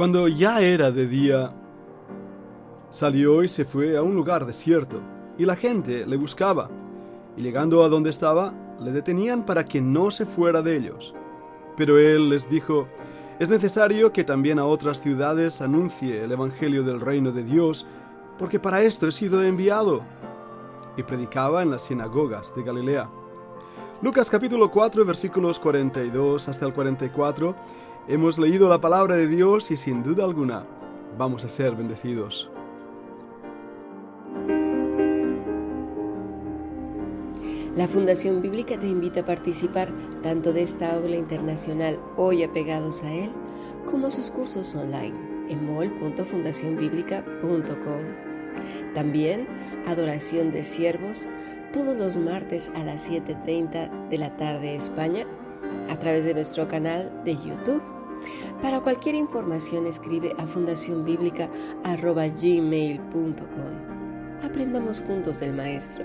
Cuando ya era de día, salió y se fue a un lugar desierto, y la gente le buscaba, y llegando a donde estaba, le detenían para que no se fuera de ellos. Pero él les dijo, es necesario que también a otras ciudades anuncie el Evangelio del reino de Dios, porque para esto he sido enviado. Y predicaba en las sinagogas de Galilea. Lucas capítulo 4 versículos 42 hasta el 44. Hemos leído la palabra de Dios y sin duda alguna vamos a ser bendecidos. La Fundación Bíblica te invita a participar tanto de esta aula internacional hoy apegados a él, como sus cursos online en mol.fundacionbiblica.com. También Adoración de Siervos todos los martes a las 7.30 de la tarde España a través de nuestro canal de YouTube. Para cualquier información escribe a fundacionbiblica.gmail.com. Aprendamos juntos del Maestro.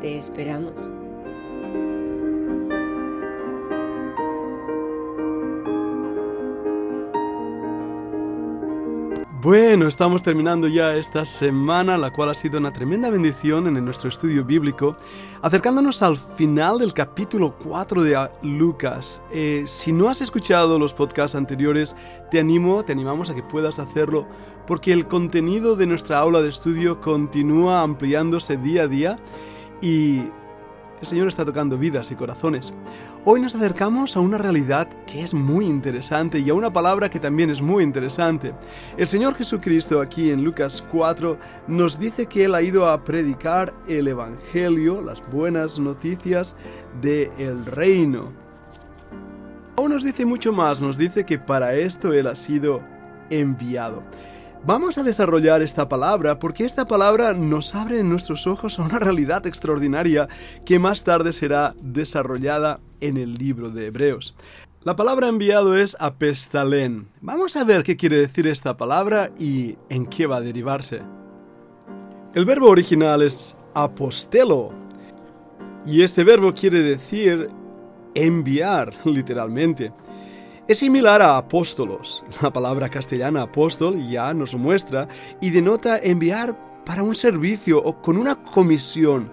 Te esperamos. Bueno, estamos terminando ya esta semana, la cual ha sido una tremenda bendición en nuestro estudio bíblico, acercándonos al final del capítulo 4 de Lucas. Eh, si no has escuchado los podcasts anteriores, te animo, te animamos a que puedas hacerlo, porque el contenido de nuestra aula de estudio continúa ampliándose día a día y el Señor está tocando vidas y corazones. Hoy nos acercamos a una realidad que es muy interesante y a una palabra que también es muy interesante. El Señor Jesucristo aquí en Lucas 4 nos dice que Él ha ido a predicar el Evangelio, las buenas noticias del el reino. Aún nos dice mucho más, nos dice que para esto Él ha sido enviado. Vamos a desarrollar esta palabra porque esta palabra nos abre en nuestros ojos a una realidad extraordinaria que más tarde será desarrollada en el libro de Hebreos. La palabra enviado es apestalén. Vamos a ver qué quiere decir esta palabra y en qué va a derivarse. El verbo original es apostelo y este verbo quiere decir enviar literalmente. Es similar a apóstolos. La palabra castellana apóstol ya nos muestra y denota enviar para un servicio o con una comisión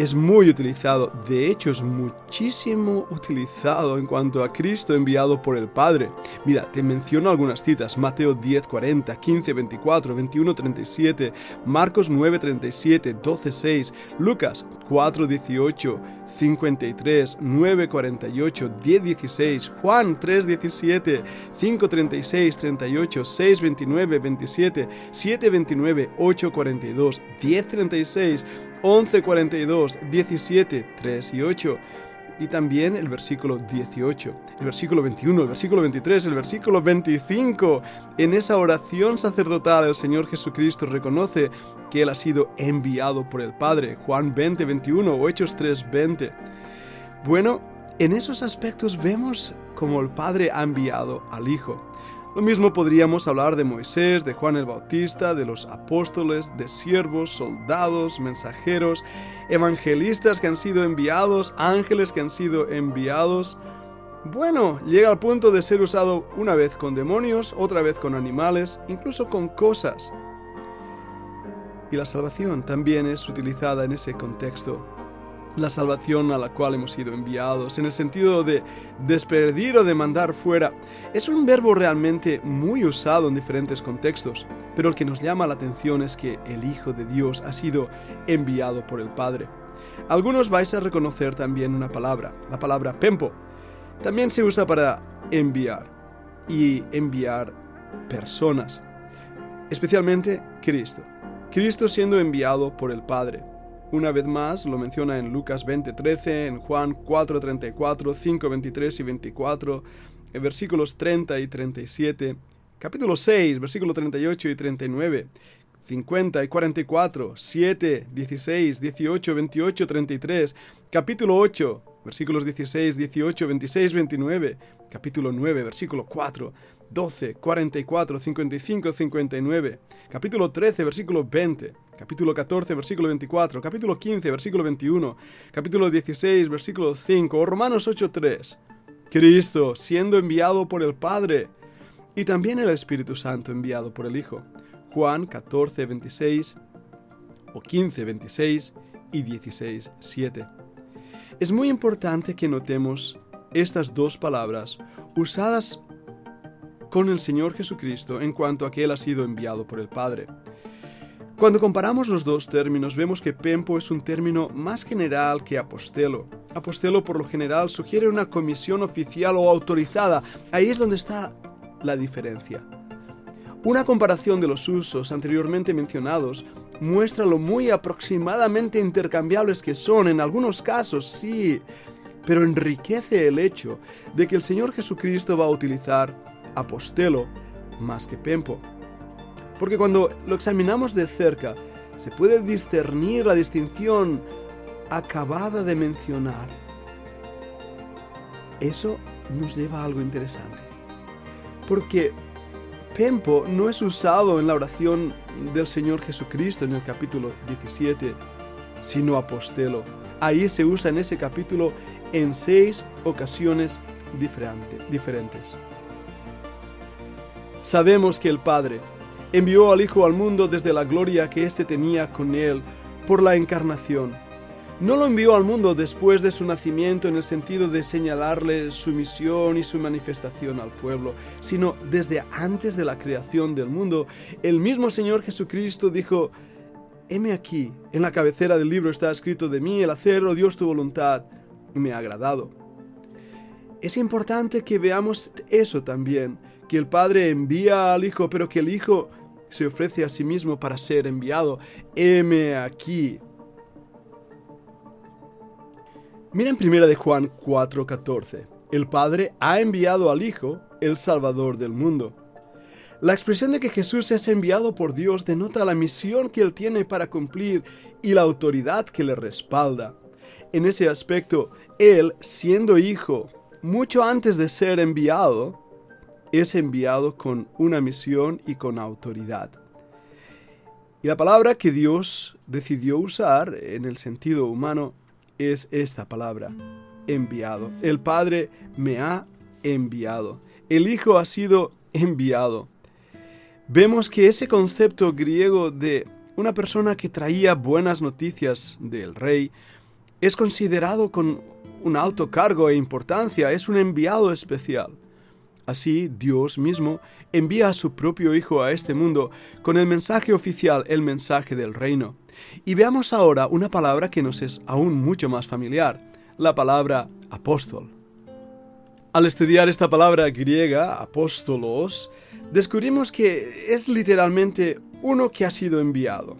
es muy utilizado, de hecho es muchísimo utilizado en cuanto a Cristo enviado por el Padre. Mira, te menciono algunas citas, Mateo 10, 40, 15, 24, 21, 37, Marcos 9, 37, 12, 6, Lucas 4, 18, 53, 9, 48, 10, 16, Juan 3, 17, 5, 36, 38, 6, 29, 27, 7, 29, 8, 42, 10, 36, 11, 42, 17, 3 y 8. Y también el versículo 18, el versículo 21, el versículo 23, el versículo 25. En esa oración sacerdotal el Señor Jesucristo reconoce que Él ha sido enviado por el Padre. Juan 20, 21 o Hechos 3, 20. Bueno, en esos aspectos vemos como el Padre ha enviado al Hijo. Lo mismo podríamos hablar de Moisés, de Juan el Bautista, de los apóstoles, de siervos, soldados, mensajeros, evangelistas que han sido enviados, ángeles que han sido enviados. Bueno, llega al punto de ser usado una vez con demonios, otra vez con animales, incluso con cosas. Y la salvación también es utilizada en ese contexto la salvación a la cual hemos sido enviados, en el sentido de despedir o de mandar fuera. Es un verbo realmente muy usado en diferentes contextos, pero el que nos llama la atención es que el Hijo de Dios ha sido enviado por el Padre. Algunos vais a reconocer también una palabra, la palabra pempo. También se usa para enviar y enviar personas, especialmente Cristo. Cristo siendo enviado por el Padre. Una vez más lo menciona en Lucas 20:13, en Juan 4:34, 5:23 y 24, en versículos 30 y 37, capítulo 6, versículo 38 y 39, 50 y 44, 7, 16, 18, 28, 33, capítulo 8, versículos 16, 18, 26, 29, capítulo 9, versículo 4, 12, 44, 55, 59, capítulo 13, versículo 20, capítulo 14, versículo 24, capítulo 15, versículo 21, capítulo 16, versículo 5, o Romanos 8, 3. Cristo, siendo enviado por el Padre, y también el Espíritu Santo enviado por el Hijo. Juan 14, 26 o 15, 26 y 16, 7. Es muy importante que notemos estas dos palabras usadas con el Señor Jesucristo en cuanto a que Él ha sido enviado por el Padre. Cuando comparamos los dos términos vemos que Pempo es un término más general que apostelo. Apostelo por lo general sugiere una comisión oficial o autorizada. Ahí es donde está la diferencia. Una comparación de los usos anteriormente mencionados muestra lo muy aproximadamente intercambiables que son, en algunos casos sí, pero enriquece el hecho de que el Señor Jesucristo va a utilizar apostelo más que pempo. Porque cuando lo examinamos de cerca, se puede discernir la distinción acabada de mencionar. Eso nos lleva a algo interesante. Porque Pempo no es usado en la oración del Señor Jesucristo en el capítulo 17, sino apostelo. Ahí se usa en ese capítulo en seis ocasiones diferentes. Sabemos que el Padre envió al Hijo al mundo desde la gloria que éste tenía con él por la encarnación no lo envió al mundo después de su nacimiento en el sentido de señalarle su misión y su manifestación al pueblo, sino desde antes de la creación del mundo. El mismo Señor Jesucristo dijo, heme aquí, en la cabecera del libro está escrito de mí, el hacerlo Dios tu voluntad, me ha agradado. Es importante que veamos eso también, que el Padre envía al Hijo, pero que el Hijo se ofrece a sí mismo para ser enviado. Heme aquí, Miren primera de Juan 4:14. El Padre ha enviado al Hijo, el Salvador del mundo. La expresión de que Jesús es enviado por Dios denota la misión que Él tiene para cumplir y la autoridad que le respalda. En ese aspecto, Él, siendo Hijo, mucho antes de ser enviado, es enviado con una misión y con autoridad. Y la palabra que Dios decidió usar en el sentido humano es esta palabra, enviado. El Padre me ha enviado. El Hijo ha sido enviado. Vemos que ese concepto griego de una persona que traía buenas noticias del rey es considerado con un alto cargo e importancia, es un enviado especial. Así Dios mismo envía a su propio Hijo a este mundo con el mensaje oficial, el mensaje del reino. Y veamos ahora una palabra que nos es aún mucho más familiar, la palabra apóstol. Al estudiar esta palabra griega, apóstolos, descubrimos que es literalmente uno que ha sido enviado.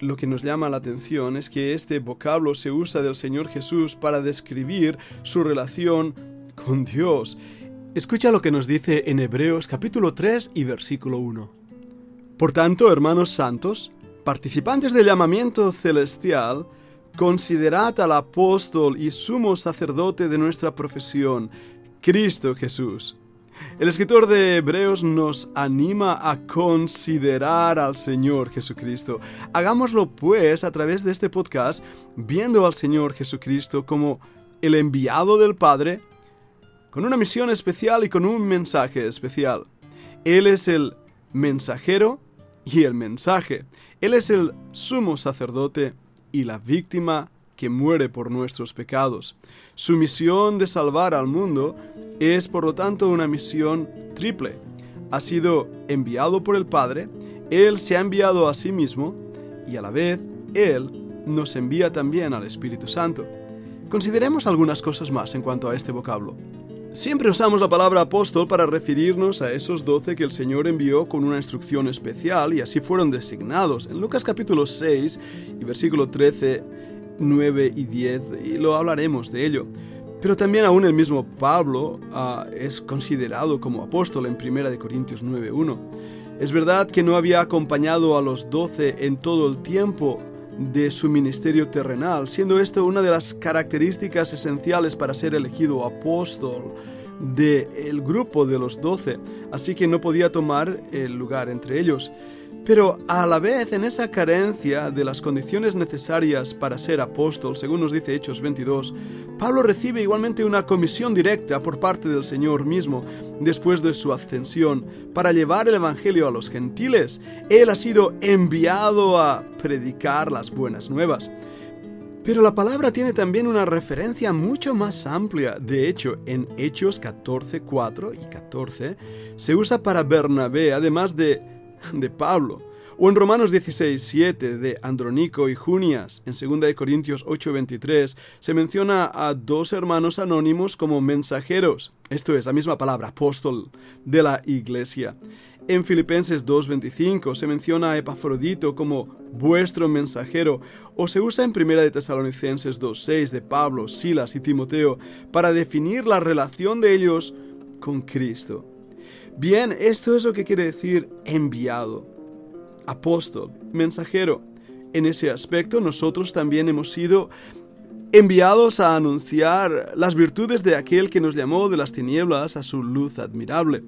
Lo que nos llama la atención es que este vocablo se usa del Señor Jesús para describir su relación con Dios. Escucha lo que nos dice en Hebreos capítulo 3 y versículo 1. Por tanto, hermanos santos, participantes del llamamiento celestial, considerad al apóstol y sumo sacerdote de nuestra profesión, Cristo Jesús. El escritor de Hebreos nos anima a considerar al Señor Jesucristo. Hagámoslo pues a través de este podcast, viendo al Señor Jesucristo como el enviado del Padre, con una misión especial y con un mensaje especial. Él es el mensajero y el mensaje. Él es el sumo sacerdote y la víctima que muere por nuestros pecados. Su misión de salvar al mundo es por lo tanto una misión triple. Ha sido enviado por el Padre, Él se ha enviado a sí mismo y a la vez Él nos envía también al Espíritu Santo. Consideremos algunas cosas más en cuanto a este vocablo. Siempre usamos la palabra apóstol para referirnos a esos doce que el Señor envió con una instrucción especial y así fueron designados. En Lucas capítulo 6 y versículo 13, 9 y 10, y lo hablaremos de ello. Pero también aún el mismo Pablo ah, es considerado como apóstol en 1 Corintios 9.1. Es verdad que no había acompañado a los doce en todo el tiempo de su ministerio terrenal, siendo esto una de las características esenciales para ser elegido apóstol del grupo de los doce, así que no podía tomar el lugar entre ellos. Pero a la vez, en esa carencia de las condiciones necesarias para ser apóstol, según nos dice Hechos 22, Pablo recibe igualmente una comisión directa por parte del Señor mismo después de su ascensión para llevar el Evangelio a los gentiles. Él ha sido enviado a predicar las buenas nuevas. Pero la palabra tiene también una referencia mucho más amplia. De hecho, en Hechos 14, 4 y 14 se usa para Bernabé, además de de Pablo, o en Romanos 16, 7 de Andronico y Junias, en 2 Corintios 8, 23, se menciona a dos hermanos anónimos como mensajeros, esto es la misma palabra, apóstol, de la iglesia. En Filipenses 2.25 se menciona a Epafrodito como vuestro mensajero, o se usa en 1 de Tesalonicenses 2.6 de Pablo, Silas y Timoteo para definir la relación de ellos con Cristo. Bien, esto es lo que quiere decir enviado, apóstol, mensajero. En ese aspecto nosotros también hemos sido enviados a anunciar las virtudes de aquel que nos llamó de las tinieblas a su luz admirable.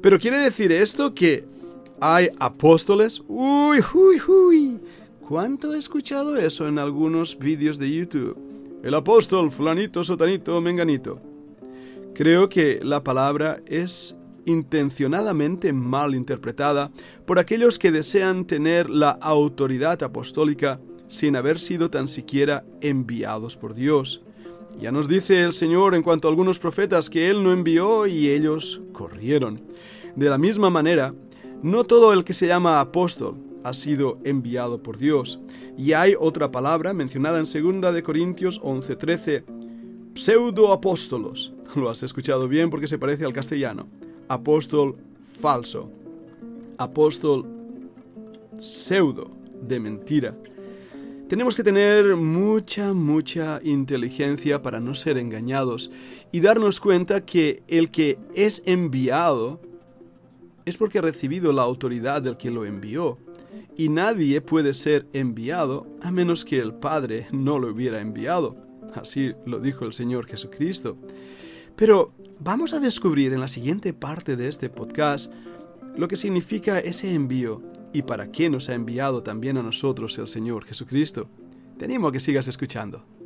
Pero quiere decir esto que hay apóstoles. Uy, uy, uy. ¿Cuánto he escuchado eso en algunos vídeos de YouTube? El apóstol, fulanito, sotanito, menganito. Creo que la palabra es intencionadamente mal interpretada por aquellos que desean tener la autoridad apostólica sin haber sido tan siquiera enviados por Dios. Ya nos dice el Señor en cuanto a algunos profetas que Él no envió y ellos corrieron. De la misma manera, no todo el que se llama apóstol ha sido enviado por Dios. Y hay otra palabra mencionada en 2 de Corintios 11:13, pseudoapóstolos. Lo has escuchado bien porque se parece al castellano apóstol falso, apóstol pseudo, de mentira. Tenemos que tener mucha, mucha inteligencia para no ser engañados y darnos cuenta que el que es enviado es porque ha recibido la autoridad del que lo envió. Y nadie puede ser enviado a menos que el Padre no lo hubiera enviado. Así lo dijo el Señor Jesucristo. Pero vamos a descubrir en la siguiente parte de este podcast lo que significa ese envío y para qué nos ha enviado también a nosotros el Señor Jesucristo. Te animo a que sigas escuchando.